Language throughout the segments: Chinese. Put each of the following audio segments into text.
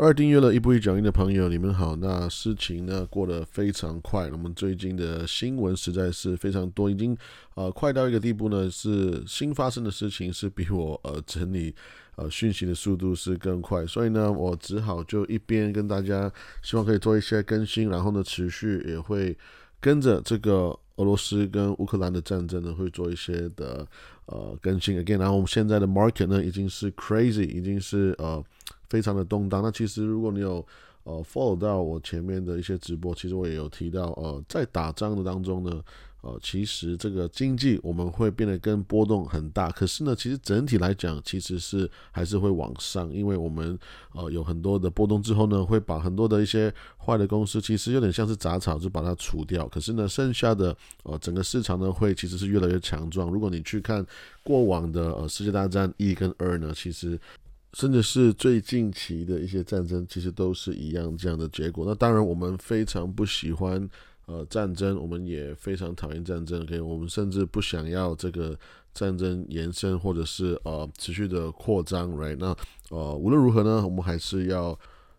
二订阅了一步一脚印的朋友，你们好。那事情呢过得非常快，我们最近的新闻实在是非常多，已经呃快到一个地步呢，是新发生的事情是比我呃整理呃讯息的速度是更快，所以呢，我只好就一边跟大家希望可以做一些更新，然后呢，持续也会跟着这个俄罗斯跟乌克兰的战争呢，会做一些的呃更新 again。然后我们现在的 market 呢，已经是 crazy，已经是呃。非常的动荡。那其实如果你有呃 follow 到我前面的一些直播，其实我也有提到，呃，在打仗的当中呢，呃，其实这个经济我们会变得跟波动很大。可是呢，其实整体来讲，其实是还是会往上，因为我们呃有很多的波动之后呢，会把很多的一些坏的公司，其实有点像是杂草，就把它除掉。可是呢，剩下的呃整个市场呢，会其实是越来越强壮。如果你去看过往的呃世界大战一跟二呢，其实。甚至是最近期的一些战争，其实都是一样这样的结果。那当然，我们非常不喜欢呃战争，我们也非常讨厌战争。OK，我们甚至不想要这个战争延伸或者是呃持续的扩张，right？那呃无论如何呢，我们还是要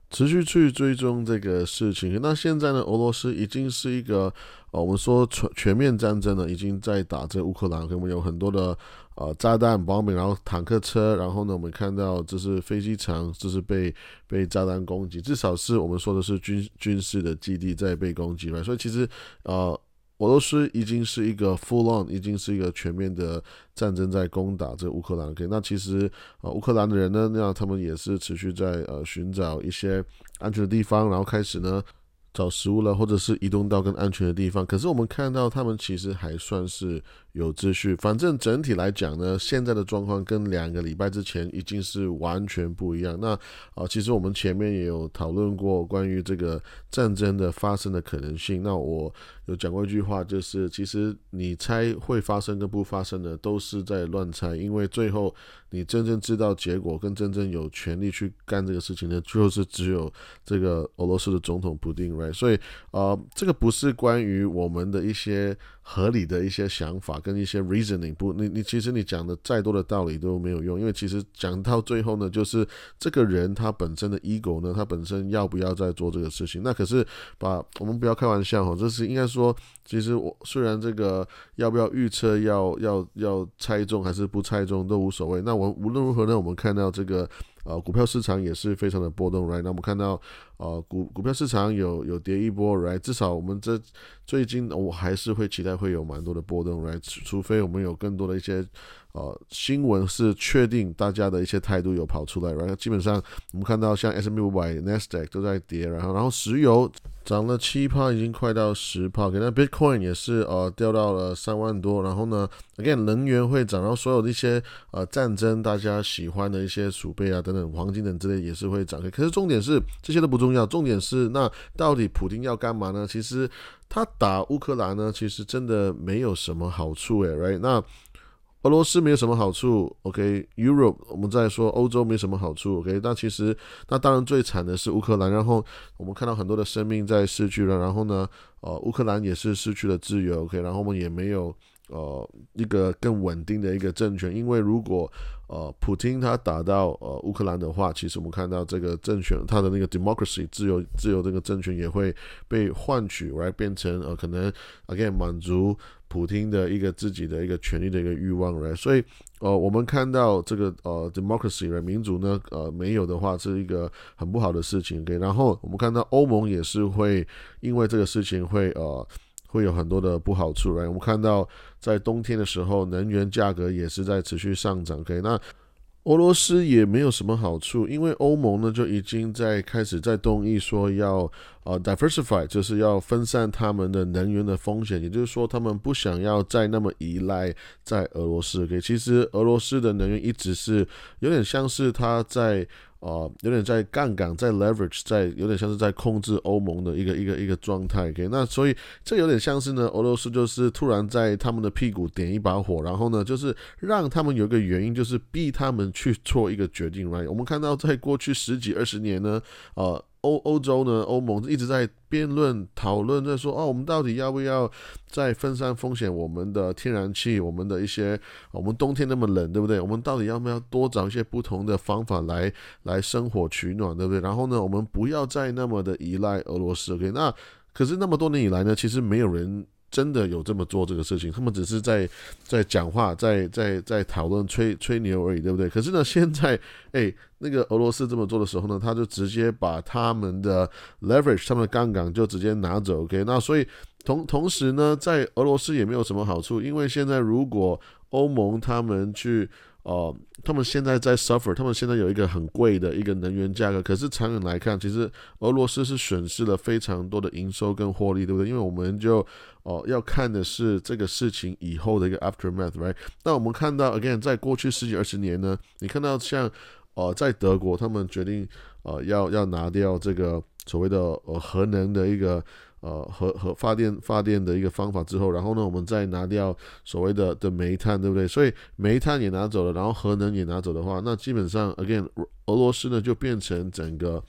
持续去追踪这个事情。那现在呢，俄罗斯已经是一个呃我们说全全面战争了，已经在打这乌克兰，给我们有很多的。呃，炸弹、bomb，然后坦克车，然后呢，我们看到这是飞机场，这是被被炸弹攻击，至少是我们说的是军军事的基地在被攻击嘛。所以其实，呃，俄罗斯已经是一个 full on，已经是一个全面的战争在攻打这乌克兰。OK，那其实呃，乌克兰的人呢，那他们也是持续在呃寻找一些安全的地方，然后开始呢。找食物了，或者是移动到更安全的地方。可是我们看到他们其实还算是有秩序。反正整体来讲呢，现在的状况跟两个礼拜之前已经是完全不一样。那啊，其实我们前面也有讨论过关于这个战争的发生的可能性。那我有讲过一句话，就是其实你猜会发生跟不发生的都是在乱猜，因为最后你真正知道结果跟真正有权利去干这个事情的，就是只有这个俄罗斯的总统普京。对所以，呃，这个不是关于我们的一些合理的一些想法跟一些 reasoning，不，你你其实你讲的再多的道理都没有用，因为其实讲到最后呢，就是这个人他本身的 ego 呢，他本身要不要再做这个事情？那可是把我们不要开玩笑哈，这是应该说，其实我虽然这个要不要预测，要要要猜中还是不猜中都无所谓。那我无论如何呢，我们看到这个。呃，股票市场也是非常的波动，right？那我们看到，呃，股股票市场有有跌一波，right？至少我们这最近我还是会期待会有蛮多的波动来除非我们有更多的一些呃新闻是确定大家的一些态度有跑出来然后基本上我们看到像 S&P 五百、Nasdaq 都在跌，然后然后石油。涨了七趴，已经快到十帕。OK，那 Bitcoin 也是呃掉到了三万多。然后呢，again 能源会涨，然后所有的一些呃战争大家喜欢的一些储备啊等等，黄金等之类也是会涨。可是重点是这些都不重要，重点是那到底普京要干嘛呢？其实他打乌克兰呢，其实真的没有什么好处诶，right？那俄罗斯没有什么好处，OK？Europe，我们再说欧洲没什么好处，OK？那其实，那当然最惨的是乌克兰，然后我们看到很多的生命在失去了，然后呢，呃，乌克兰也是失去了自由，OK？然后我们也没有呃一个更稳定的一个政权，因为如果呃普京他打到呃乌克兰的话，其实我们看到这个政权他的那个 democracy 自由自由这个政权也会被换取来变成呃可能 again 满足。普京的一个自己的一个权利的一个欲望，right？所以，呃，我们看到这个呃，democracy，民主呢，呃，没有的话是一个很不好的事情。OK，然后我们看到欧盟也是会因为这个事情会呃会有很多的不好处，right？我们看到在冬天的时候，能源价格也是在持续上涨。OK，那。俄罗斯也没有什么好处，因为欧盟呢就已经在开始在动议说要呃 diversify，就是要分散他们的能源的风险，也就是说他们不想要再那么依赖在俄罗斯。OK，其实俄罗斯的能源一直是有点像是他在。啊，有点在杠杆，在 leverage，在有点像是在控制欧盟的一个一个一个状态。OK，那所以这有点像是呢，俄罗斯就是突然在他们的屁股点一把火，然后呢，就是让他们有一个原因，就是逼他们去做一个决定。Right？我们看到在过去十几二十年呢，呃。欧欧洲呢，欧盟一直在辩论讨论，在说哦，我们到底要不要再分散风险？我们的天然气，我们的一些，我们冬天那么冷，对不对？我们到底要不要多找一些不同的方法来来生火取暖，对不对？然后呢，我们不要再那么的依赖俄罗斯。OK，那可是那么多年以来呢，其实没有人。真的有这么做这个事情，他们只是在在讲话，在在在讨论吹吹牛而已，对不对？可是呢，现在诶，那个俄罗斯这么做的时候呢，他就直接把他们的 leverage，他们的杠杆就直接拿走。OK，那所以同同时呢，在俄罗斯也没有什么好处，因为现在如果欧盟他们去。哦，他们现在在 suffer，他们现在有一个很贵的一个能源价格，可是长远来看，其实俄罗斯是损失了非常多的营收跟获利，对不对？因为我们就哦要看的是这个事情以后的一个 aftermath，right？那我们看到 again，在过去十几二十年呢，你看到像呃在德国，他们决定呃要要拿掉这个所谓的呃核能的一个。呃，核核发电发电的一个方法之后，然后呢，我们再拿掉所谓的的煤炭，对不对？所以煤炭也拿走了，然后核能也拿走的话，那基本上，again，俄罗斯呢就变成整个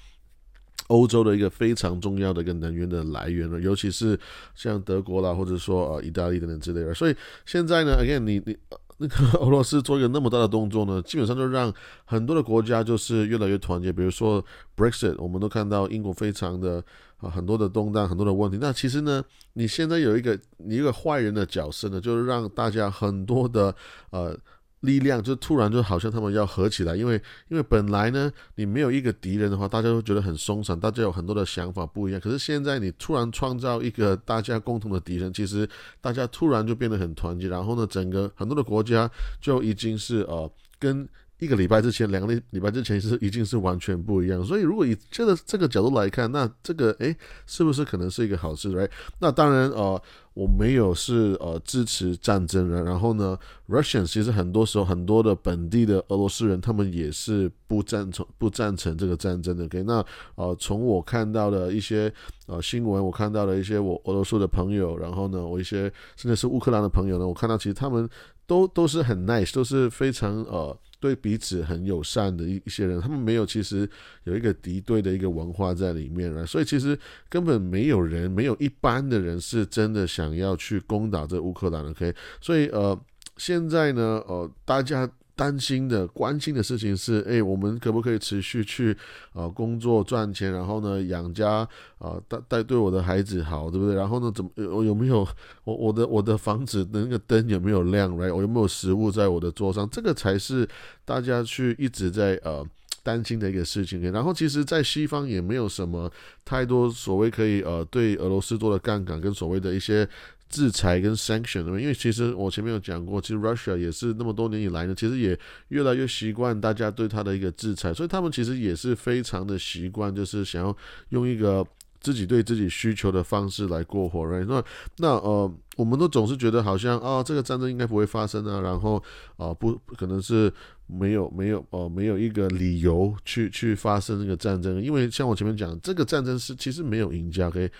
欧洲的一个非常重要的一个能源的来源了，尤其是像德国啦，或者说呃意大利等等之类的。所以现在呢，again，你你。那个 俄罗斯做一个那么大的动作呢，基本上就让很多的国家就是越来越团结。比如说 Brexit，我们都看到英国非常的啊很多的动荡，很多的问题。那其实呢，你现在有一个你一个坏人的角色呢，就是让大家很多的呃。力量就突然就好像他们要合起来，因为因为本来呢，你没有一个敌人的话，大家都觉得很松散，大家有很多的想法不一样。可是现在你突然创造一个大家共同的敌人，其实大家突然就变得很团结，然后呢，整个很多的国家就已经是呃跟。一个礼拜之前，两个礼礼拜之前是已经是完全不一样，所以如果以这个这个角度来看，那这个诶是不是可能是一个好事？Right？那当然呃，我没有是呃支持战争的。然后呢，Russian 其实很多时候很多的本地的俄罗斯人，他们也是不赞成不赞成这个战争的。OK？那呃，从我看到的一些呃新闻，我看到的一些我俄罗斯的朋友，然后呢，我一些甚至是乌克兰的朋友呢，我看到其实他们都都是很 nice，都是非常呃。对彼此很友善的一一些人，他们没有其实有一个敌对的一个文化在里面了，所以其实根本没有人，没有一般的人是真的想要去攻打这乌克兰。OK，所以呃，现在呢，呃，大家。担心的、关心的事情是：哎，我们可不可以持续去啊工作赚钱，然后呢养家啊带带对我的孩子好，对不对？然后呢，怎么我有没有我我的我的房子的那个灯有没有亮？Right，我有没有食物在我的桌上？这个才是大家去一直在呃担心的一个事情。然后，其实，在西方也没有什么太多所谓可以呃对俄罗斯做的杠杆跟所谓的一些。制裁跟 sanction 因为其实我前面有讲过，其实 Russia 也是那么多年以来呢，其实也越来越习惯大家对他的一个制裁，所以他们其实也是非常的习惯，就是想要用一个自己对自己需求的方式来过活。right？那那呃，我们都总是觉得好像啊，这个战争应该不会发生啊，然后啊不可能是没有没有哦没有一个理由去去发生那个战争，因为像我前面讲，这个战争是其实没有赢家，OK。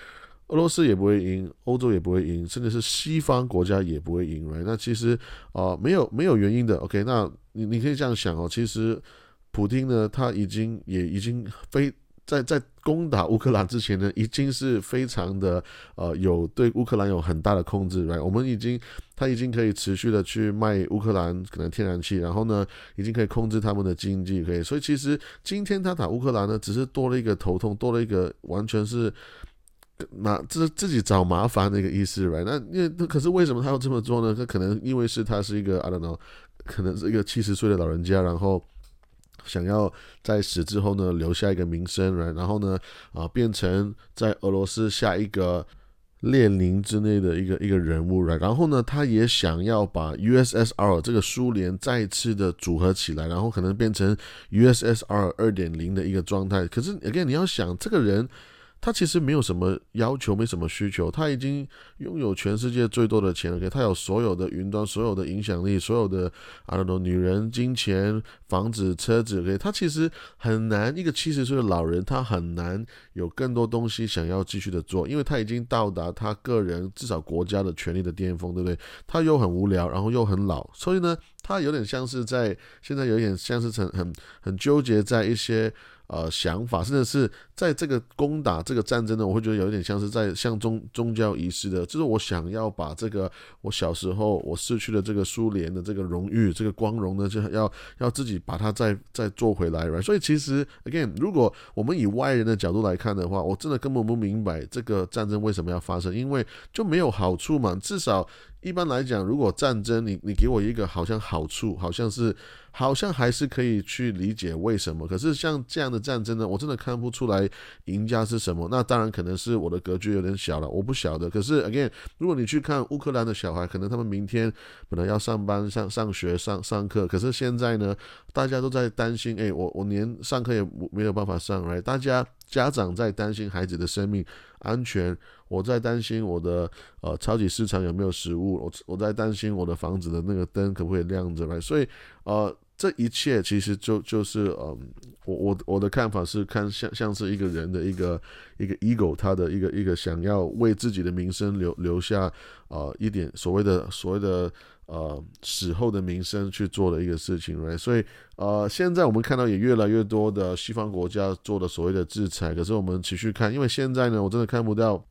俄罗斯也不会赢，欧洲也不会赢，甚至是西方国家也不会赢，right？那其实啊，没有没有原因的，OK？那你你可以这样想哦，其实普京呢，他已经也已经非在在攻打乌克兰之前呢，已经是非常的呃有对乌克兰有很大的控制，right？我们已经他已经可以持续的去卖乌克兰可能天然气，然后呢，已经可以控制他们的经济，可以，所以其实今天他打乌克兰呢，只是多了一个头痛，多了一个完全是。那这自己找麻烦的一个意思，right？那因为可是为什么他要这么做呢？他可能因为是他是一个 I don't know，可能是一个七十岁的老人家，然后想要在死之后呢留下一个名声，right？然后呢啊变成在俄罗斯下一个列宁之内的一个一个人物，right？然后呢他也想要把 USSR 这个苏联再次的组合起来，然后可能变成 USSR 二点零的一个状态。可是 again 你要想这个人。他其实没有什么要求，没什么需求，他已经拥有全世界最多的钱了。他有所有的云端，所有的影响力，所有的啊那种女人、金钱、房子、车子。OK，他其实很难，一个七十岁的老人，他很难有更多东西想要继续的做，因为他已经到达他个人至少国家的权力的巅峰，对不对？他又很无聊，然后又很老，所以呢，他有点像是在现在有点像是很很很纠结在一些。呃想法，甚至是在这个攻打这个战争呢，我会觉得有一点像是在像宗宗教仪式的，就是我想要把这个我小时候我失去的这个苏联的这个荣誉、这个光荣呢，就要要自己把它再再做回来，right？所以其实 again，如果我们以外人的角度来看的话，我真的根本不明白这个战争为什么要发生，因为就没有好处嘛，至少。一般来讲，如果战争，你你给我一个好像好处，好像是好像还是可以去理解为什么。可是像这样的战争呢，我真的看不出来赢家是什么。那当然可能是我的格局有点小了，我不晓得。可是 again，如果你去看乌克兰的小孩，可能他们明天本来要上班、上上学、上上课，可是现在呢，大家都在担心，哎，我我连上课也没有办法上来，大家家长在担心孩子的生命安全。我在担心我的呃超级市场有没有食物，我我在担心我的房子的那个灯可不可以亮着来，所以呃这一切其实就就是呃我我我的看法是看像像是一个人的一个一个 ego，他的一个一个想要为自己的名声留留下呃一点所谓的所谓的呃死后的名声去做的一个事情来，所以呃现在我们看到也越来越多的西方国家做的所谓的制裁，可是我们持续看，因为现在呢我真的看不到。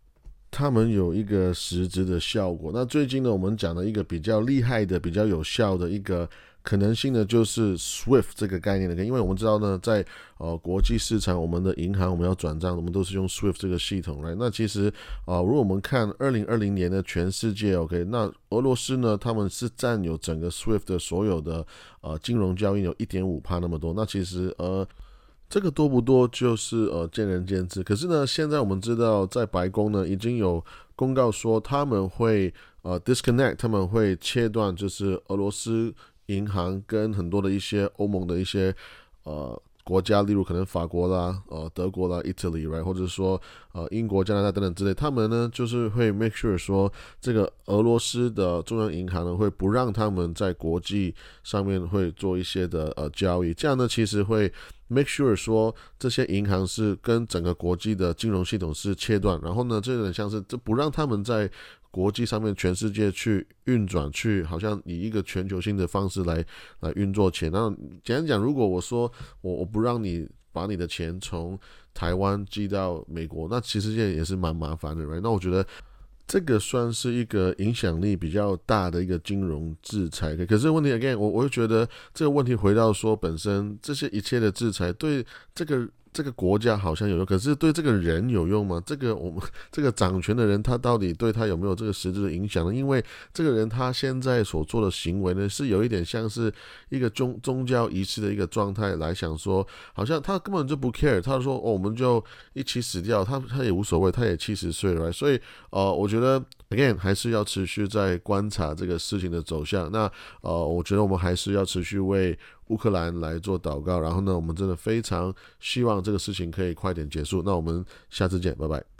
他们有一个实质的效果。那最近呢，我们讲了一个比较厉害的、比较有效的一个可能性呢，就是 SWIFT 这个概念的。因为我们知道呢，在呃国际市场，我们的银行我们要转账，我们都是用 SWIFT 这个系统来。那其实啊，如果我们看二零二零年的全世界，OK，那俄罗斯呢，他们是占有整个 SWIFT 的所有的呃金融交易有一点五帕那么多。那其实呃。这个多不多，就是呃见仁见智。可是呢，现在我们知道，在白宫呢已经有公告说，他们会呃 disconnect，他们会切断，就是俄罗斯银行跟很多的一些欧盟的一些呃。国家，例如可能法国啦、呃德国啦、Italy，right，或者说呃英国、加拿大等等之类，他们呢就是会 make sure 说这个俄罗斯的中央银行呢会不让他们在国际上面会做一些的呃交易，这样呢其实会 make sure 说这些银行是跟整个国际的金融系统是切断，然后呢这有点像是这不让他们在。国际上面，全世界去运转，去好像以一个全球性的方式来来运作钱。那简单讲，如果我说我我不让你把你的钱从台湾寄到美国，那其实也也是蛮麻烦的，right？那我觉得这个算是一个影响力比较大的一个金融制裁。可是问题 again，我我会觉得这个问题回到说本身这些一切的制裁对这个。这个国家好像有用，可是对这个人有用吗？这个我们 这个掌权的人，他到底对他有没有这个实质的影响呢？因为这个人他现在所做的行为呢，是有一点像是一个宗宗教仪式的一个状态来想说，好像他根本就不 care，他说哦，我们就一起死掉，他他也无所谓，他也七十岁了，所以呃，我觉得 again 还是要持续在观察这个事情的走向。那呃，我觉得我们还是要持续为。乌克兰来做祷告，然后呢，我们真的非常希望这个事情可以快点结束。那我们下次见，拜拜。